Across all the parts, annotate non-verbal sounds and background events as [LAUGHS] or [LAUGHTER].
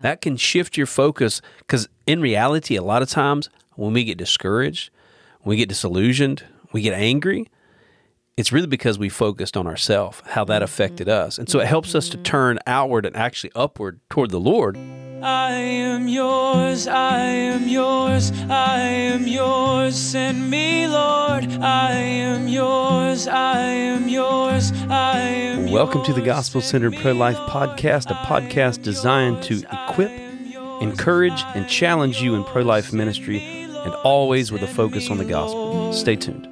that can shift your focus because in reality, a lot of times when we get discouraged, when we get disillusioned, we get angry, it's really because we focused on ourselves, how that mm-hmm. affected us. And so it helps us to mm-hmm. turn outward and actually upward toward the Lord. I am yours, I am yours, I am yours. Send me, Lord. I am yours, I am yours, I am yours. Welcome to the Gospel Centered Pro Life Podcast, a podcast designed to equip, encourage, and challenge you in pro life ministry, and always with a focus on the gospel. Stay tuned.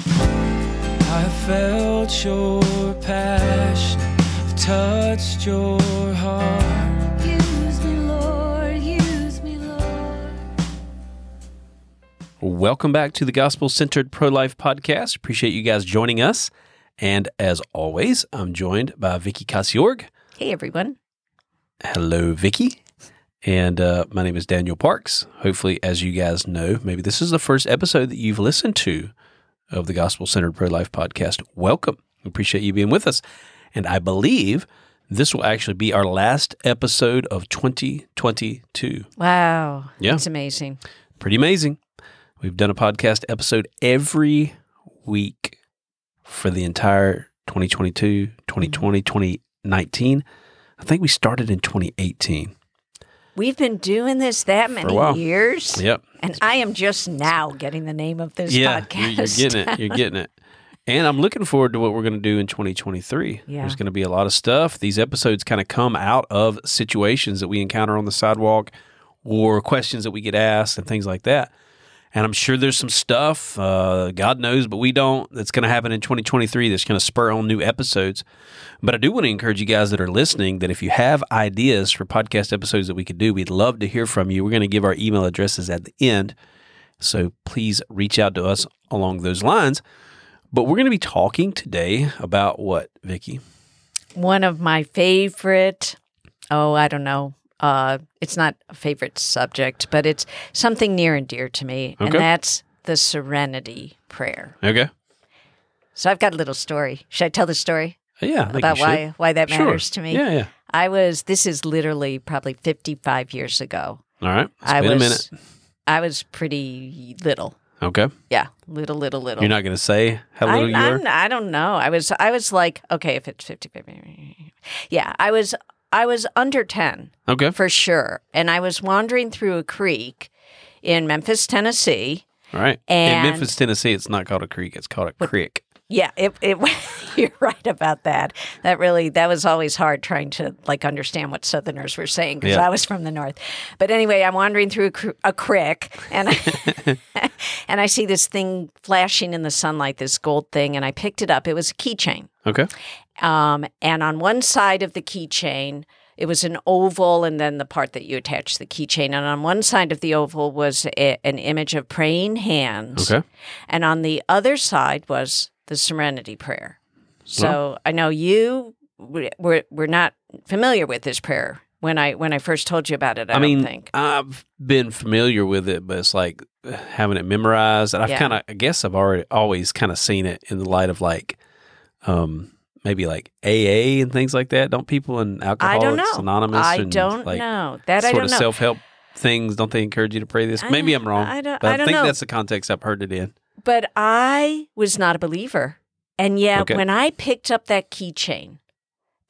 I felt your passion, I've touched your heart. Welcome back to the Gospel Centered Pro Life Podcast. Appreciate you guys joining us. And as always, I'm joined by Vicky Kasiorg. Hey, everyone. Hello, Vicky. And uh, my name is Daniel Parks. Hopefully, as you guys know, maybe this is the first episode that you've listened to of the Gospel Centered Pro Life Podcast. Welcome. Appreciate you being with us. And I believe this will actually be our last episode of 2022. Wow. Yeah. It's amazing. Pretty amazing. We've done a podcast episode every week for the entire 2022, 2020, mm-hmm. 2019. I think we started in 2018. We've been doing this that many years. Yep. And I am just now getting the name of this yeah, podcast. You're, you're getting it. You're [LAUGHS] getting it. And I'm looking forward to what we're going to do in 2023. Yeah. There's going to be a lot of stuff. These episodes kind of come out of situations that we encounter on the sidewalk or questions that we get asked and things like that. And I'm sure there's some stuff, uh, God knows, but we don't, that's going to happen in 2023 that's going to spur on new episodes. But I do want to encourage you guys that are listening that if you have ideas for podcast episodes that we could do, we'd love to hear from you. We're going to give our email addresses at the end. So please reach out to us along those lines. But we're going to be talking today about what, Vicky? One of my favorite, oh, I don't know. Uh, it's not a favorite subject, but it's something near and dear to me. And that's the serenity prayer. Okay. So I've got a little story. Should I tell the story Yeah. I think about should. why, why that Sure. matters to me? Yeah, yeah. I was, this is literally probably 55 years ago. All right. It's I been was, a minute. I was pretty little. Okay. Yeah, little, little, little. You're not going to say how little I'm, you were? I don't know. I was, I was like, okay, if it's 50, 50 yeah, I was, I was under 10 Okay. for sure. And I was wandering through a creek in Memphis, Tennessee. All right. In Memphis, Tennessee, it's not called a creek. It's called a creek. Yeah, it, it, [LAUGHS] you're right about that. That really, that was always hard trying to like understand what Southerners were saying because Yeah. I was from the North. But anyway, I'm wandering through a, cr- a creek and I, [LAUGHS] [LAUGHS] and I see this thing flashing in the sunlight, this gold thing, and I picked it up. It was a keychain. Okay. Um, and on one side of the keychain, it was an oval, and then the part that you attach the keychain. And on one side of the oval was a, an image of praying hands. Okay. And on the other side was the Serenity Prayer. So I know you were, were not familiar with this prayer when I when I first told you about it. I, I, don't mean, think. I've been familiar with it, but it's like uh, having it memorized. And I've Yeah. kind of, I guess I've already always kind of seen it in the light of like, um, maybe like AA and things like that. Don't people in I Alcoholics don't know. Anonymous? I don't like, know that. I sort don't of self help things. Don't they encourage you to pray this? I- Maybe I'm wrong. I don't- but I don't think know. that's the context I've heard it in. But I was not a believer. And yet, Okay. when I picked up that keychain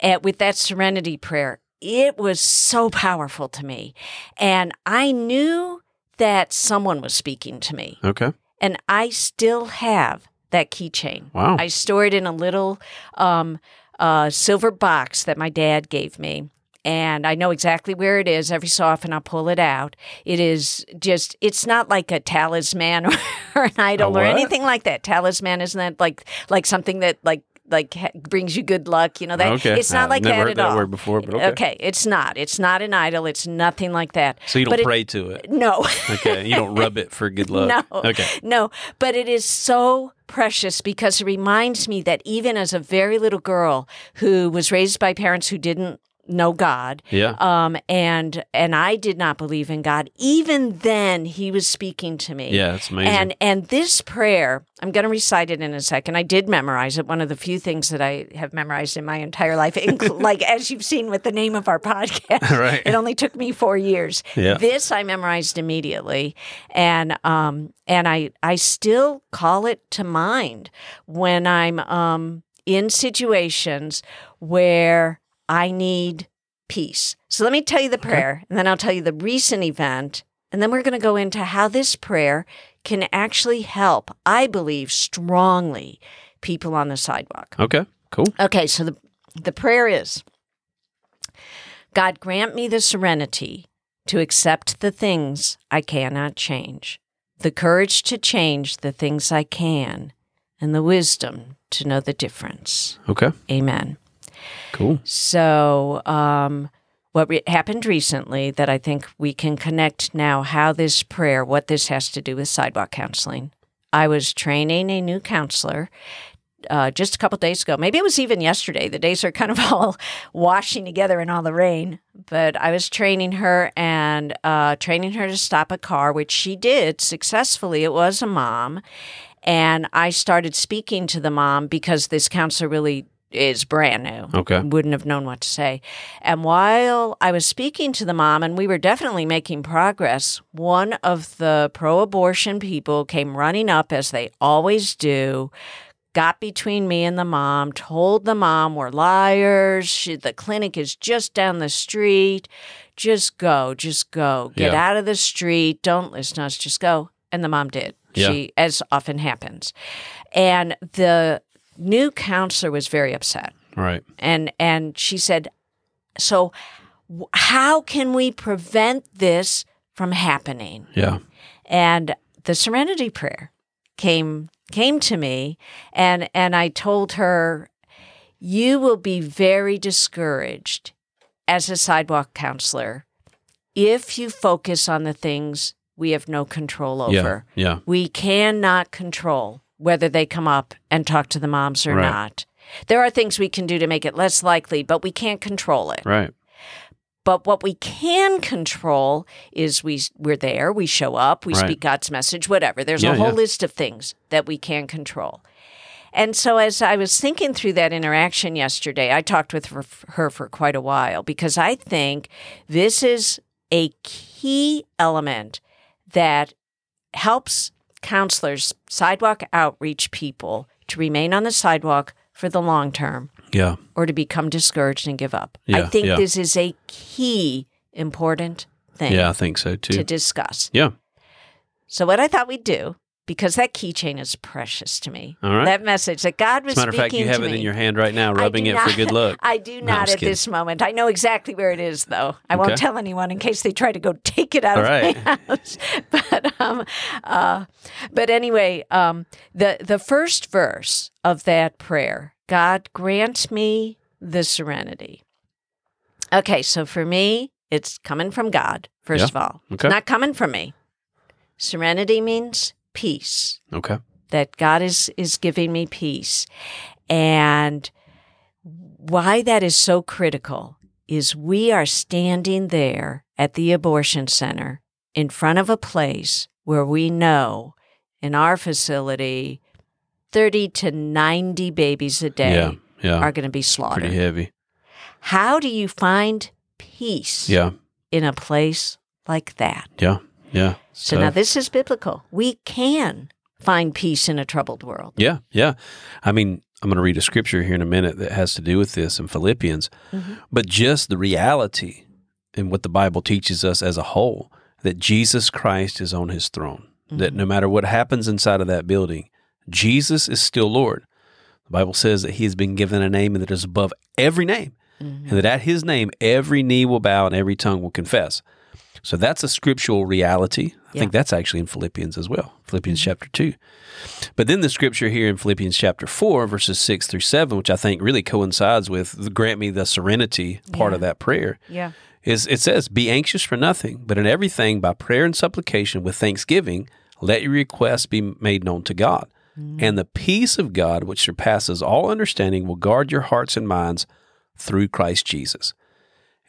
at, with that serenity prayer, it was so powerful to me. And I knew that someone was speaking to me. Okay. And I still have that keychain. Wow. I store it in a little um, uh, silver box that my dad gave me. And I know exactly where it is. Every so often I'll pull it out. It is just, it's not like a talisman or, [LAUGHS] or an idol or anything like that. Talisman isn't that like like something that like like ha- brings you good luck, you know that Okay. it's not I've like never that heard at that all. word before, but okay. it's not. It's not an idol. It's nothing like that. So you don't But it- pray to it. No. Okay. You don't rub it for good [LAUGHS] luck. No. Okay. No, but it is so precious because it reminds me that even as a very little girl who was raised by parents who didn't know God. Yeah. Um, and and I did not believe in God. Even then, He was speaking to me. Yeah, it's amazing. And and this prayer, I'm going to recite it in a second. I did memorize it. One of the few things that I have memorized in my entire life, [LAUGHS] like as you've seen with the name of our [LAUGHS] podcast. [LAUGHS] Right. It only took me four years. Yeah. This I memorized immediately, and um and I I still call it to mind when I'm um in situations where I need peace. So let me tell you the prayer, and then I'll tell you the recent event, and then we're going to go into how this prayer can actually help, I believe strongly, people on the sidewalk. okay. Cool. Okay, so the the prayer is God grant me the serenity to accept the things I cannot change, the courage to change the things I can, and the wisdom to know the difference. Okay. Amen. Cool. So, um, what re- happened recently that I think we can connect now how this prayer, what this has to do with sidewalk counseling. I was training a new counselor uh, just a couple days ago. Maybe it was even yesterday. The days are kind of [LAUGHS] all washing together in all the rain. But I was training her and uh, training her to stop a car, which she did successfully. It was a mom. And I started speaking to the mom because this counselor really is brand new. Okay. Wouldn't have known what to say. And while I was speaking to the mom, and we were definitely making progress, one of the pro abortion people came running up, as they always do, got between me and the mom, told the mom we're liars. She, the clinic is just down the street. Just go, just go. Get Yeah. out of the street. Don't listen to us. Just go. And the mom did. Yeah. She, as often happens. And the new counselor was very upset Right. and and she said so how can we prevent this from happening Yeah. and the serenity prayer came came to me and and I told her you will be very discouraged as a sidewalk counselor if you focus on the things we have no control over Yeah. Yeah. we cannot control whether they come up and talk to the moms or Right. not. There are things we can do to make it less likely, but we can't control it. Right. But what we can control is we we're there, we show up, we Right. speak God's message, whatever. There's Yeah, a whole yeah. list of things that we can control. And so as I was thinking through that interaction yesterday, I talked with her, her for quite a while because I think this is a key element that helps counselors, sidewalk outreach people to remain on the sidewalk for the long term Yeah. or to become discouraged and give up. I think yeah. this is a key important thing Yeah. I think so too. to discuss. yeah. So what I thought we'd do, because that keychain is precious to me. All right. That message that God was As a matter of fact, you have it me. in your hand right now, rubbing it for good luck. [LAUGHS] I do not just at kidding. this moment. I know exactly where it is, though. I won't tell anyone in case they try to go take it out All of right. my [LAUGHS] house. But um, uh, but anyway, um, the the first verse of that prayer, God grant me the serenity. Okay, so for me, it's coming from God. First Yeah. of all, Okay. it's not coming from me. Serenity means peace Okay. that God is is giving me peace. And why that is so critical is we are standing there at the abortion center in front of a place where we know in our facility 30 to 90 babies a day Yeah. Yeah. are going to be slaughtered. Pretty heavy. How do you find peace Yeah. in a place like that? Yeah. Yeah. So now this is biblical. We can find peace in a troubled world. Yeah, yeah. I mean, I'm going to read a scripture here in a minute that has to do with this in Philippians, Mm-hmm. but just the reality and what the Bible teaches us as a whole that Jesus Christ is on his throne, that Mm-hmm. no matter what happens inside of that building, Jesus is still Lord. The Bible says that he has been given a name that is above every name, Mm-hmm. and that at his name every knee will bow and every tongue will confess. So that's a scriptural reality. I think that's actually in Philippians as well, Philippians mm-hmm. chapter 2. But then the scripture here in Philippians chapter 4, verses 6 through 7, which I think really coincides with the grant me the serenity part of that prayer, Yeah. is it says, Be anxious for nothing, but in everything by prayer and supplication with thanksgiving, let your requests be made known to God. Mm. And the peace of God, which surpasses all understanding, will guard your hearts and minds through Christ Jesus.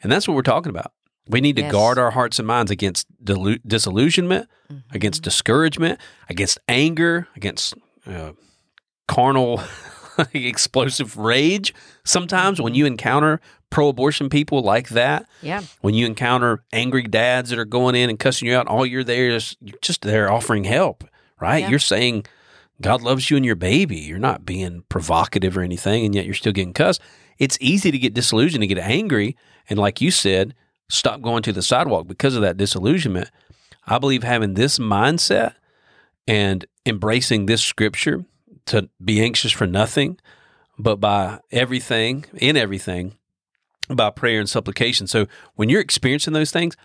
And that's what we're talking about. We need to Yes. guard our hearts and minds against delu- disillusionment, Mm-hmm. against discouragement, against anger, against uh, carnal, [LAUGHS] explosive rage. Sometimes when you encounter pro abortion people like that, Yeah. when you encounter angry dads that are going in and cussing you out, all you're there is you're just there offering help, right? Yeah. You're saying God loves you and your baby. You're not being provocative or anything, and yet you're still getting cussed. It's easy to get disillusioned to get angry, and like you said, stop going to the sidewalk because of that disillusionment. I believe having this mindset and embracing this scripture to be anxious for nothing, but by everything, in everything, by prayer and supplication. So when you're experiencing those things,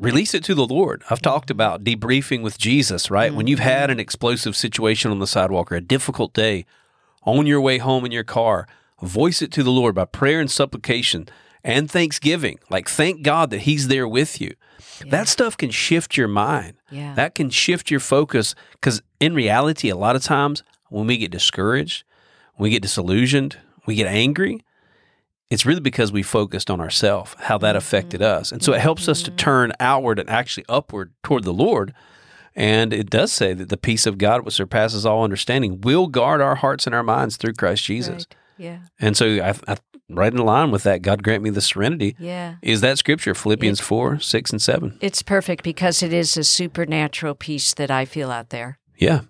release it to the Lord. I've talked about debriefing with Jesus, right? When you've had mm-hmm. an explosive situation on the sidewalk or a difficult day on your way home in your car, voice it to the Lord by prayer and supplication and thanksgiving. Like, thank God that He's there with you. That stuff can shift your mind. Yeah. That can shift your focus because in reality, a lot of times when we get discouraged, we get disillusioned, we get angry, it's really because we focused on ourselves, how that affected mm-hmm. us. And so it helps us to mm-hmm. turn outward and actually upward toward the Lord. And it does say that the peace of God, which surpasses all understanding, will guard our hearts and our minds through Christ Jesus. Right. Yeah. And so I, I, right in line with that, God grant me the serenity, Yeah. is that scripture, Philippians 4, 6, and 7. It's perfect because it is a supernatural peace that I feel out there. Yeah.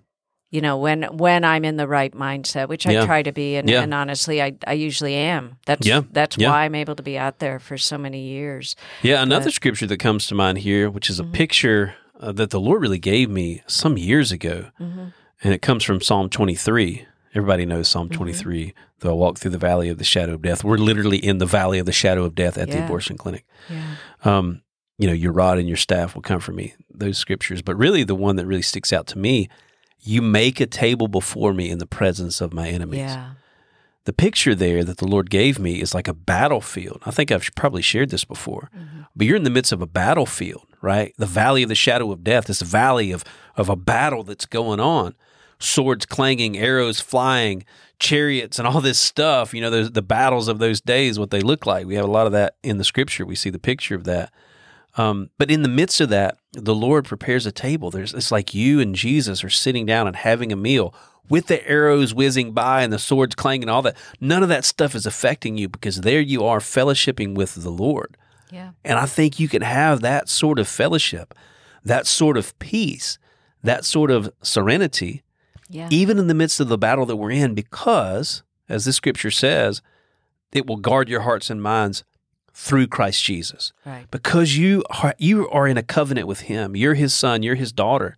You know, when when I'm in the right mindset, which I Yeah. try to be, and, Yeah. and honestly, I, I usually am. That's Yeah. that's why I'm able to be out there for so many years. Yeah, another But- scripture that comes to mind here, which is a picture uh, that the Lord really gave me some years ago, and it comes from Psalm 23. Everybody knows Psalm 23. Though I walk through the valley of the shadow of death, we're literally in the valley of the shadow of death at the abortion clinic. Yeah. Um, you know, your rod and your staff will comfort me. Those scriptures, but really the one that really sticks out to me, you make a table before me in the presence of my enemies Yeah. the picture there that the Lord gave me is like a battlefield. I think I've probably shared this before, but you're in the midst of a battlefield, right? The valley of the shadow of death, this valley of, of a battle that's going on, swords clanging, arrows flying, chariots, and all this stuff. You know, those, the battles of those days, what they look like. We have a lot of that in the scripture. We see the picture of that. Um, but in the midst of that, the Lord prepares a table. There's it's like you and Jesus are sitting down and having a meal with the arrows whizzing by and the swords clanging all that. None of that stuff is affecting you because there you are fellowshipping with the Lord. Yeah. And I think you can have that sort of fellowship, that sort of peace, that sort of serenity, Yeah. even in the midst of the battle that we're in, because, as this scripture says, it will guard your hearts and minds through Christ Jesus. Right. because you are you are in a covenant with him. You're his son. You're his daughter.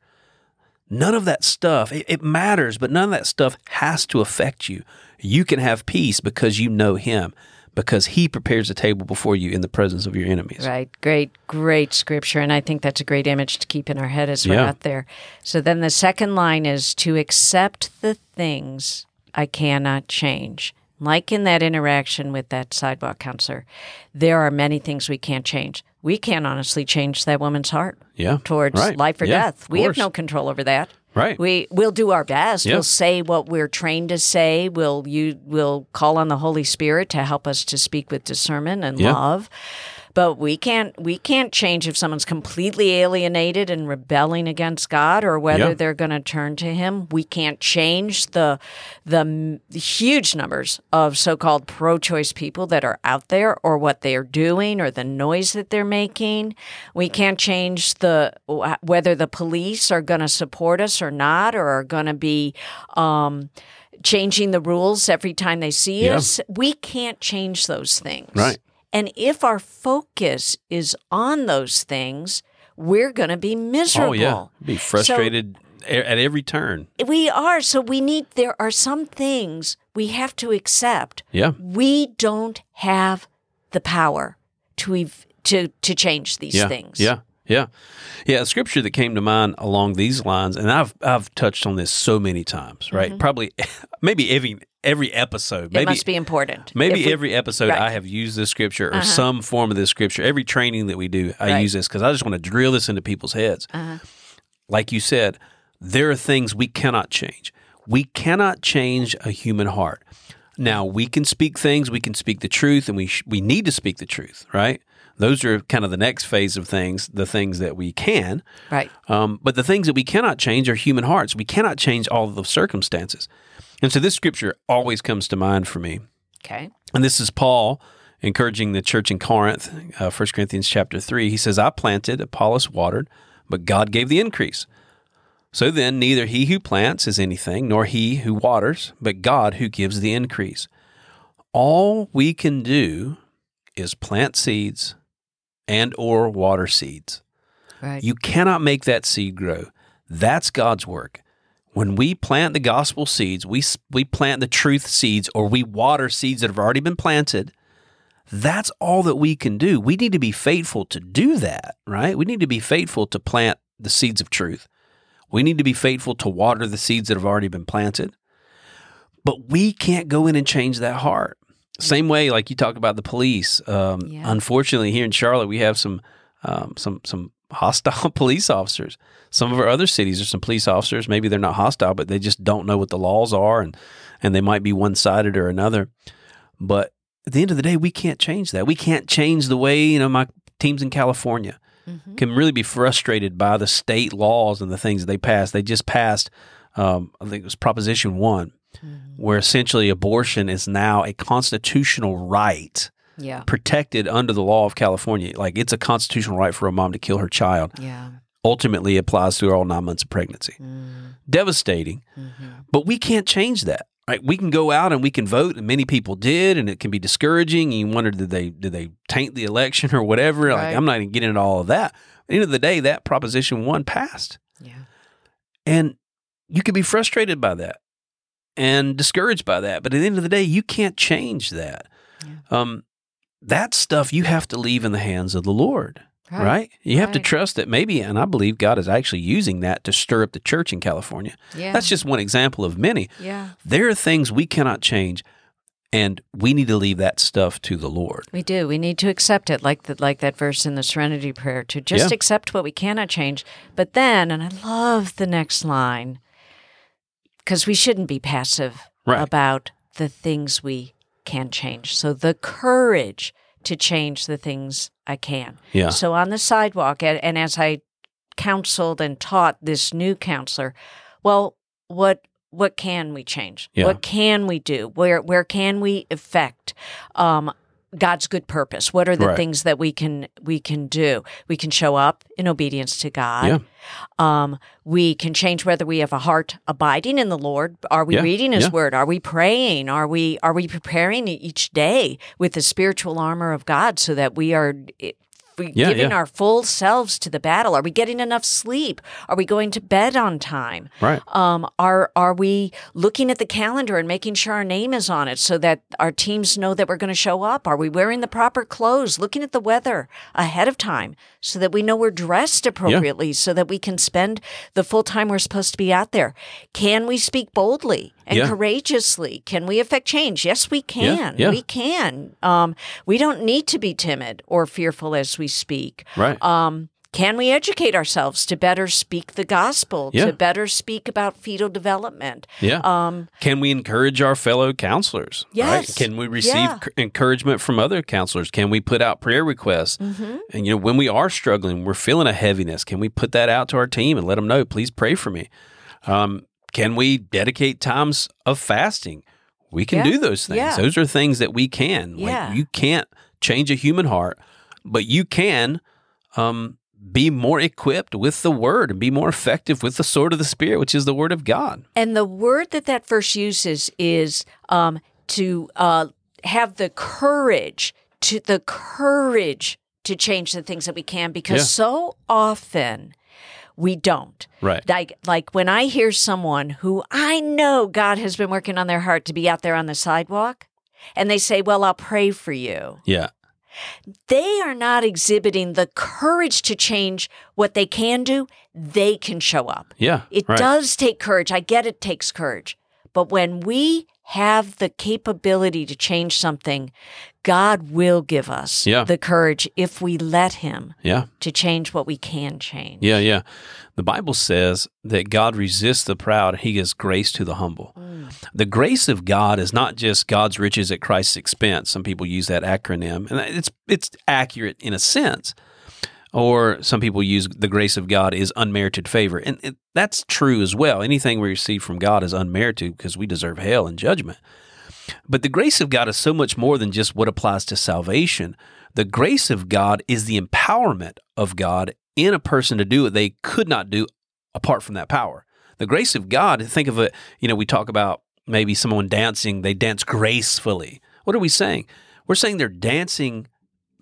None of that stuff it, it matters but none of that stuff has to affect you. You can have peace because you know him because he prepares a table before you in the presence of your enemies Right. Great, great scripture. And I think that's a great image to keep in our head as we're Yeah. out there. So then the second line is to accept the things I cannot change. Like in that interaction with that sidewalk counselor, there are many things we can't change. We can't honestly change that woman's heart yeah towards Right. life or Yeah, death. We have no control over that. Right We we'll do our best. Yeah. We'll say what we're trained to say. We'll you will call on the Holy Spirit to help us to speak with discernment and Yeah. love. But we can't we can't change if someone's completely alienated and rebelling against God or whether Yeah. they're going to turn to him. We can't change the the huge numbers of so-called pro-choice people that are out there or what they are doing or the noise that they're making. We can't change the whether the police are going to support us or not or are going to be um, changing the rules every time they see Yeah. us. We can't change those things. Right. And if our focus is on those things, we're going to be miserable. oh yeah be frustrated a- at every turn We are. So we need, there are some things we have to accept. yeah We don't have the power to, ev- to, to change these yeah things. yeah yeah yeah a scripture that came to mind along these lines and i've i've touched on this so many times right probably [LAUGHS] maybe every every episode Mm-hmm. It maybe must be important. Maybe we- every episode right. Uh-huh. I have used this scripture or some form of this scripture. Every training that we do, I Right. use this because I just want to drill this into people's heads. Uh-huh. Like you said, there are things we cannot change. We cannot change a human heart. Now we can speak things, we can speak the truth, and we sh- we need to speak the truth, right? Those are kind of the next phase of things, the things that we can. Right. Um, but the things that we cannot change are human hearts. We cannot change all of the circumstances. And so this scripture always comes to mind for me. Okay. And this is Paul encouraging the church in Corinth, uh, 1 Corinthians chapter 3. He says, I planted, Apollos watered, but God gave the increase. So then, neither he who plants is anything, nor he who waters, but God who gives the increase. All we can do is plant seeds and or water seeds. Right. You cannot make that seed grow. That's God's work. When we plant the gospel seeds, we we plant the truth seeds or we water seeds that have already been planted. That's all that we can do. We need to be faithful to do that, right? We need to be faithful to plant the seeds of truth. We need to be faithful to water the seeds that have already been planted. But we can't go in and change that heart. Same way, like you talk about the police. Um, Yeah. Unfortunately, here in Charlotte, we have some um, some some hostile [LAUGHS] police officers. Some of our other cities are some police officers. Maybe they're not hostile, but they just don't know what the laws are, and and they might be one sided or another. But at the end of the day, we can't change that. We can't change the way you know my teams in California Mhm. can really be frustrated by the state laws and the things that they pass. They just passed, um, I think it was Proposition One, where essentially abortion is now a constitutional right Yeah. protected under the law of California. Like it's a constitutional right for a mom to kill her child. Yeah. Ultimately, applies to all nine months of pregnancy. Mm. Devastating, Mm-hmm. but we can't change that. Right? We can go out and we can vote, and many people did, and it can be discouraging. And you wonder did they did they taint the election or whatever? Like I'm not even getting into all of that. At the end of the day, that Proposition One passed. Yeah. And you can be frustrated by that and discouraged by that. But at the end of the day, you can't change that. Um, that stuff you have to leave in the hands of the Lord, right? You have to trust that maybe, and I believe God is actually using that to stir up the church in California. Yeah. That's just one example of many. Yeah. There are things we cannot change, and we need to leave that stuff to the Lord. We do. We need to accept it, like the, like that verse in the Serenity Prayer, to just Yeah. accept what we cannot change. But then, and I love the next line, because we shouldn't be passive Right. about the things we can change. So the courage to change the things I can. Yeah. So on the sidewalk, and, and as I counseled and taught this new counselor, well, what what can we change? Yeah. What can we do? Where where can we affect um, God's good purpose? What are the Right. things that we can we can do? We can show up in obedience to God. Yeah. Um, we can change whether we have a heart abiding in the Lord. Are we Yeah, reading His yeah. Word? Are we praying? Are we are we preparing each day with the spiritual armor of God so that we are we Yeah, giving yeah. our full selves to the battle? Are we getting enough sleep? Are we going to bed on time? Right. Um, are are we looking at the calendar and making sure our name is on it so that our teams know that we're going to show up? Are we wearing the proper clothes? Looking at the weather ahead of time so that we know we're dressed appropriately, so that we can spend the full time we're supposed to be out there. Can we speak boldly and Yeah. courageously? Can we affect change? Yes, we can. yeah. We can. Um, we don't need to be timid or fearful as we speak. Right. Um, can we educate ourselves to better speak the gospel, Yeah. to better speak about fetal development? yeah. Um, Can we encourage our fellow counselors? right? Yes. Can we receive Yeah. c- encouragement from other counselors? Can we put out prayer requests? Mm-hmm. And you know, when we are struggling, we're feeling a heaviness. Can we put that out to our team and let them know? Please pray for me. Um, can we dedicate times of fasting? We can Yeah. do those things. Those are things that we can. Yeah. Like you can't change a human heart, but you can um, be more equipped with the word and be more effective with the sword of the spirit, which is the word of God. and the word that that verse uses is um, to uh, have the courage to the courage to change the things that we can, because Yeah. so often we don't. Right. Like like when I hear someone who I know God has been working on their heart to be out there on the sidewalk, and they say, "Well, I'll pray for you." Yeah. They are not exhibiting the courage to change what they can do, they can show up. Yeah. It right. does take courage. I get it takes courage. But when we have the capability to change something, God will give us Yeah. the courage if we let Him Yeah. to change what we can change. Yeah, yeah. The Bible says that God resists the proud, he gives grace to the humble. Mm. The grace of God is not just God's riches at Christ's expense. Some people use that acronym, and it's it's accurate in a sense. Or some people use the grace of God is unmerited favor, and it, that's true as well. Anything we receive from God is unmerited because we deserve hell and judgment. But the grace of God is so much more than just what applies to salvation. The grace of God is the empowerment of God in a person to do what they could not do apart from that power. The grace of God, think of it, you know, we talk about maybe someone dancing, they dance gracefully. What are we saying? We're saying they're dancing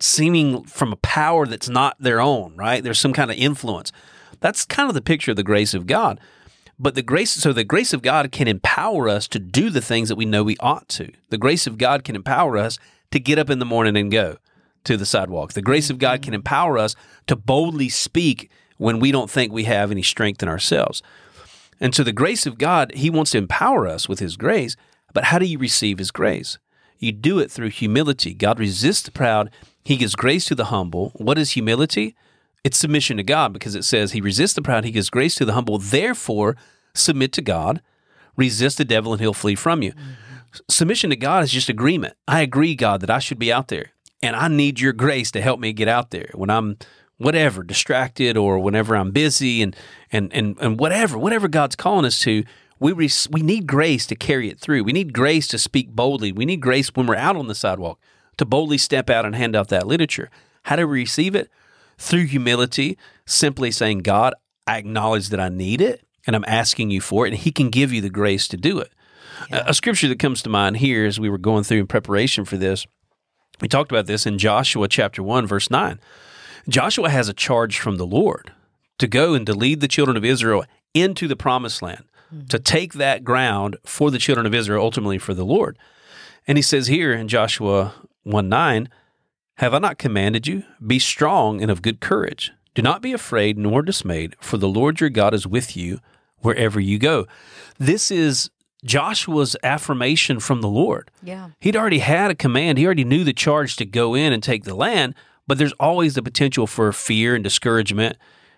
seeming from a power that's not their own, right? There's some kind of influence. That's kind of the picture of the grace of God. But the grace, so the grace of God can empower us to do the things that we know we ought to. The grace of God can empower us to get up in the morning and go to the sidewalk. The grace of God can mm-hmm. empower us to boldly speak when we don't think we have any strength in ourselves. And so the grace of God, He wants to empower us with His grace. But how do you receive His grace? You do it through humility. God resists the proud, He gives grace to the humble. What is humility? It's submission to God because it says He resists the proud, He gives grace to the humble. Therefore, submit to God, resist the devil, and He'll flee from you. Mm-hmm. Submission to God is just agreement. I agree, God, that I should be out there, and I need your grace to help me get out there when I'm whatever distracted or whenever I'm busy and and and and whatever whatever God's calling us to. We re- we need grace to carry it through. We need grace to speak boldly. We need grace when we're out on the sidewalk to boldly step out and hand out that literature. How do we receive it? Through humility, simply saying, God, I acknowledge that I need it and I'm asking you for it, and He can give you the grace to do it. A- A scripture that comes to mind here as we were going through in preparation for this, we talked about this in Joshua chapter 1, verse 9. Joshua has a charge from the Lord to go and to lead the children of Israel into the promised land, mm-hmm. to take that ground for the children of Israel, ultimately for the Lord. And he says here in Joshua 1 9, Have I not commanded you? Be strong and of good courage. Do not be afraid nor dismayed, for the Lord your God is with you wherever you go. This is Joshua's affirmation from the Lord. Yeah. He'd already had a command. He already knew the charge to go in and take the land, but there's always the potential for fear and discouragement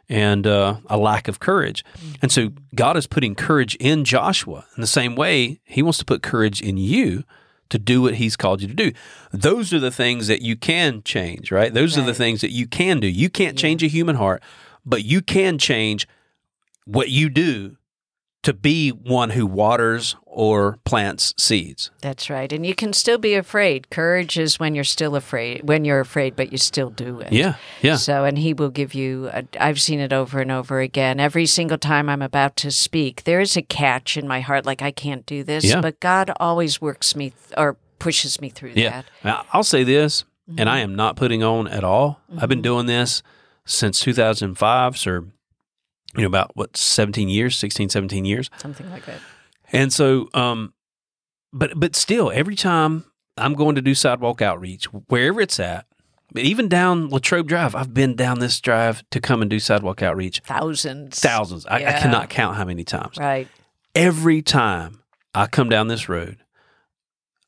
and uh, a lack of courage. And so God is putting courage in Joshua. In the same way, He wants to put courage in you to do what He's called you to do. Those are the things that you can change, right? Those are the things that you can do. You can't change a human heart, but you can change what you do to be one who waters or plants seeds. That's right. And you can still be afraid. Courage is when you're still afraid, when you're afraid, but you still do it. Yeah, yeah. So, and he will give you, i I've seen it over and over again. Every single time I'm about to speak, there is a catch in my heart, like I can't do this, Yeah. but God always works me th- or pushes me through Yeah. that. Now, I'll say this, and Mm-hmm. I am not putting on at all. I've been doing this since 2005, so you know about what 17 years, 16, 17 years. Something like that. And so um but but still every time I'm going to do sidewalk outreach wherever it's at, even down Latrobe Drive, I've been down this drive to come and do sidewalk outreach Thousands. thousands. I, I cannot count how many times. Right. Every time I come down this road,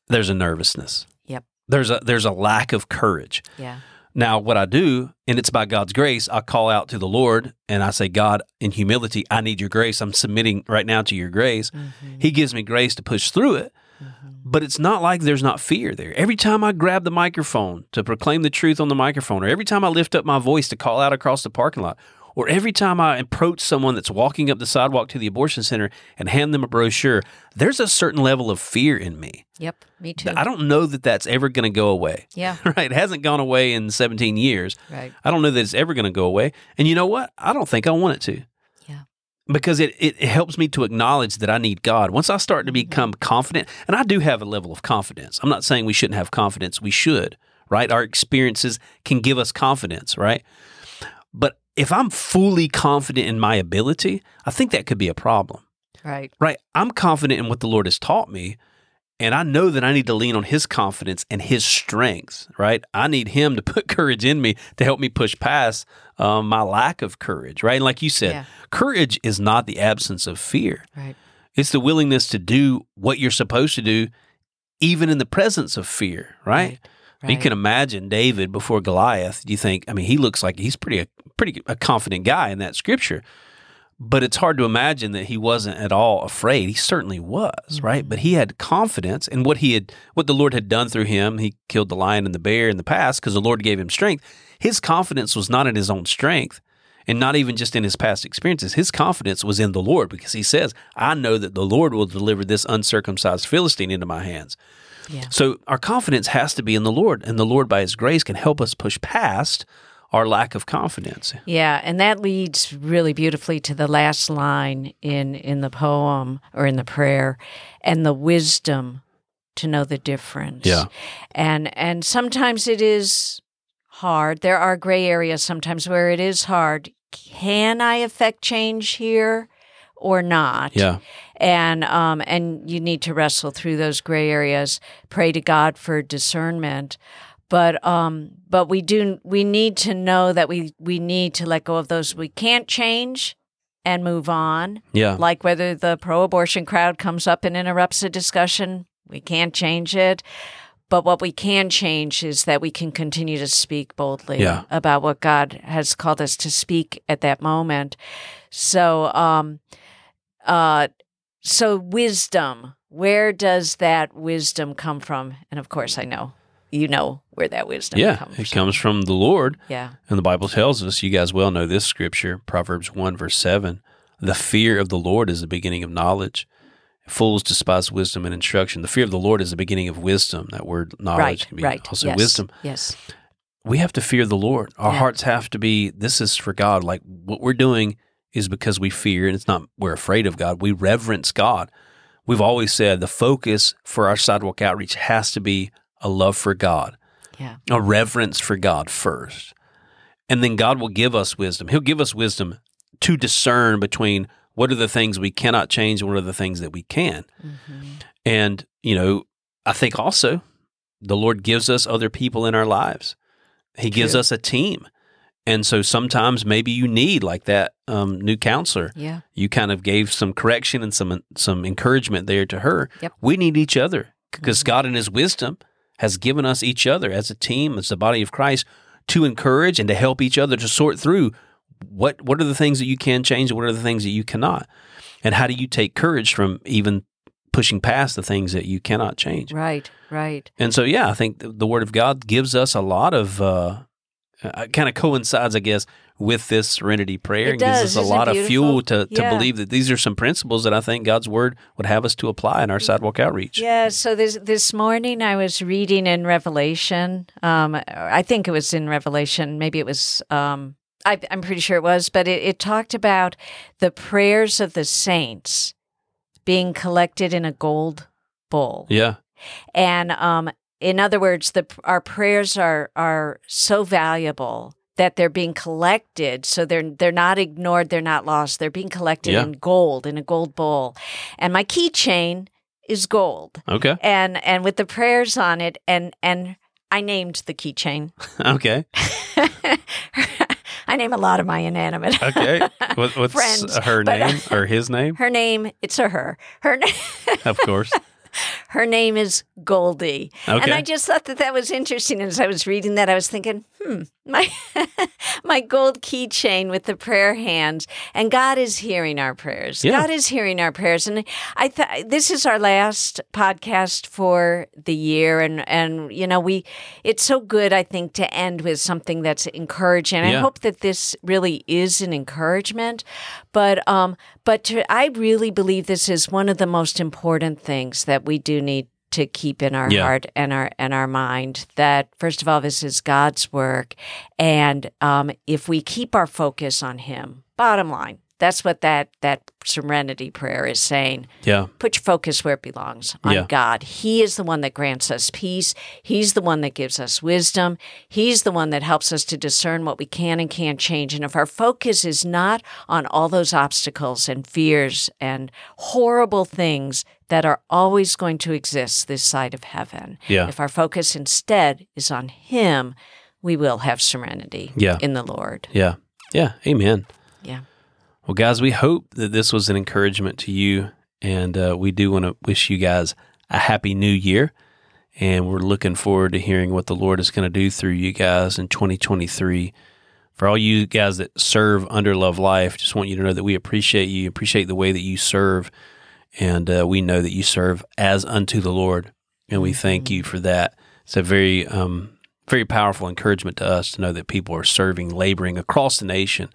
there's a nervousness. Yep. There's a there's a lack of courage. Yeah. Now, what I do, and it's by God's grace, I call out to the Lord and I say, God, in humility, I need your grace. I'm submitting right now to your grace. Mm-hmm. He gives me grace to push through it. Mm-hmm. But it's not like there's not fear there. Every time I grab the microphone to proclaim the truth on the microphone, or every time I lift up my voice to call out across the parking lot, or every time I approach someone that's walking up the sidewalk to the abortion center and hand them a brochure, there's a certain level of fear in me. Yep. Me too. I don't know that that's ever going to go away. Yeah. [LAUGHS] right. It hasn't gone away in 17 years. Right. I don't know that it's ever going to go away. And you know what? I don't think I want it to. Yeah. Because it, it, helps me to acknowledge that I need God. Once I start to Mm-hmm. become confident, and I do have a level of confidence. I'm not saying we shouldn't have confidence. We should, right? Our experiences can give us confidence, right? But if I'm fully confident in my ability, I think that could be a problem Right. right? I'm confident in what the Lord has taught me, and I know that I need to lean on His confidence and His strength, right? I need Him to [LAUGHS] put courage in me to help me push past um, my lack of courage, right? And like you said, Yeah. courage is not the absence of fear. Right. It's the willingness to do what you're supposed to do, even in the presence of fear, right? You Right. can imagine David before Goliath. You think, I mean, he looks like he's pretty pretty a confident guy in that scripture, but it's hard to imagine that he wasn't at all afraid. He certainly was, right? Mm-hmm. But he had confidence in what he had, what the Lord had done through him. He killed the lion and the bear in the past because the Lord gave him strength. His confidence was not in his own strength. And not even just in his past experiences. His confidence was in the Lord because he says, I know that the Lord will deliver this uncircumcised Philistine into my hands. Yeah. So our confidence has to be in the Lord, and the Lord, by His grace, can help us push past our lack of confidence. Yeah, and that leads really beautifully to the last line in in the poem or in the prayer, and the wisdom to know the difference. Yeah. and and sometimes it is hard. There are gray areas sometimes where it is hard. Can I affect change here or not? Yeah, and um, and you need to wrestle through those gray areas. Pray to God for discernment, but um, but we do we need to know that we we need to let go of those we can't change and move on. yeah, Like whether the pro-abortion crowd comes up and interrupts a discussion, we can't change it. But what we can change is that we can continue to speak boldly Yeah. about what God has called us to speak at that moment. So, um, uh, so wisdom. Where does that wisdom come from? And of course, I know you know where that wisdom yeah. comes It comes from the Lord, Yeah, and the Bible tells us. You guys well know this scripture, Proverbs one verse seven. The fear of the Lord is the beginning of knowledge. Fools despise wisdom and instruction. The fear of the Lord is the beginning of wisdom. That word knowledge right, can be right. also yes. wisdom. Yes, we have to fear the Lord. Our Yeah. hearts have to be this is for God. Like what we're doing is because we fear and it's not we're afraid of God. We reverence God. We've always said the focus for our sidewalk outreach has to be a love for God, yeah, a reverence for God first. And then God will give us wisdom. He'll give us wisdom to discern between what are the things we cannot change and what are the things that we can. Mhm. And, you know, I think also the Lord gives us other people in our lives. He gives True. us a team. And so sometimes maybe you need like that um, new counselor. yeah, You kind of gave some correction and some some encouragement there to her. Yep. We need each other because Mhm. God in his wisdom has given us each other as a team, as the body of Christ, to encourage and to help each other to sort through what what are the things that you can change and what are the things that you cannot. And how do you take courage from even pushing past the things that you cannot change? right, right. And so, yeah, I think the, the Word of God gives us a lot of, uh, uh, kind of coincides, I guess, with this serenity prayer It and gives does. us a Isn't it lot of fuel to, to Yeah. believe that these are some principles that I think God's Word would have us to apply in our sidewalk outreach. Yeah, so this this morning I was reading in Revelation. Um, I think it was in Revelation. Maybe it was. Um, I, I'm pretty sure it was, but it, it talked about the prayers of the saints being collected in a gold bowl, Yeah. and um, in other words, the our prayers are are so valuable that they're being collected so they're they're not ignored they're not lost they're being collected Yeah. in gold in a gold bowl and my keychain is gold Okay. and and with the prayers on it and and I named the keychain. [LAUGHS] Okay. [LAUGHS] I name a lot of my inanimate. [LAUGHS] Okay. What, what's Friends, her but- name or his name? Her name, it's a her. Her na- Of course. Her name is Goldie. And I just thought that that was interesting. As I was reading that, I was thinking, hmm, my [LAUGHS] my gold keychain with the prayer hands, and God is hearing our prayers. Yeah. God is hearing our prayers, and I th- this is our last podcast for the year, and and you know we, it's so good I think to end with something that's encouraging. I hope that this really is an encouragement, but um, but to, I really believe this is one of the most important things that we do need to keep in our Yeah. heart and our and our mind that first of all this is God's work and um, if we keep our focus on him bottom line that's what that that serenity prayer is saying Yeah. put your focus where it belongs on Yeah. God. He is the one that grants us peace. He's the one that gives us wisdom. He's the one that helps us to discern what we can and can't change. And if our focus is not on all those obstacles and fears and horrible things that are always going to exist this side of heaven, Yeah. if our focus instead is on Him, we will have serenity Yeah. in the Lord. Yeah. Yeah. Amen. Yeah. Well, guys, we hope that this was an encouragement to you And uh, we do want to wish you guys a happy new year. And we're looking forward to hearing what the Lord is going to do through you guys in 2023. For all you guys that serve under Love Life, just want you to know that we appreciate you, appreciate the way that you serve. And uh, we know that you serve as unto the Lord. And we thank you for that. It's a very, um, very powerful encouragement to us to know that people are serving, laboring across the nation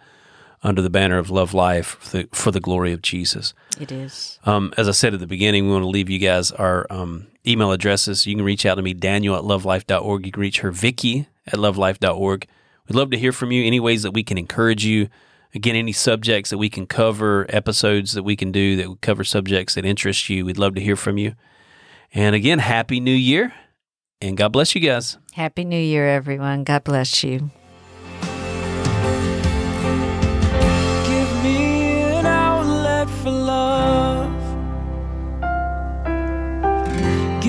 under the banner of Love Life for the, for the glory of Jesus. It is. Um, as I said at the beginning, we want to leave you guys our um, email addresses. You can reach out to me, Daniel at lovelife.org. You can reach her, Vicky at lovelife.org. We'd love to hear from you. Any ways that we can encourage you. Again, any subjects that we can cover, episodes that we can do that would cover subjects that interest you. We'd love to hear from you. And again, Happy New Year. And God bless you guys. Happy New Year, everyone. God bless you.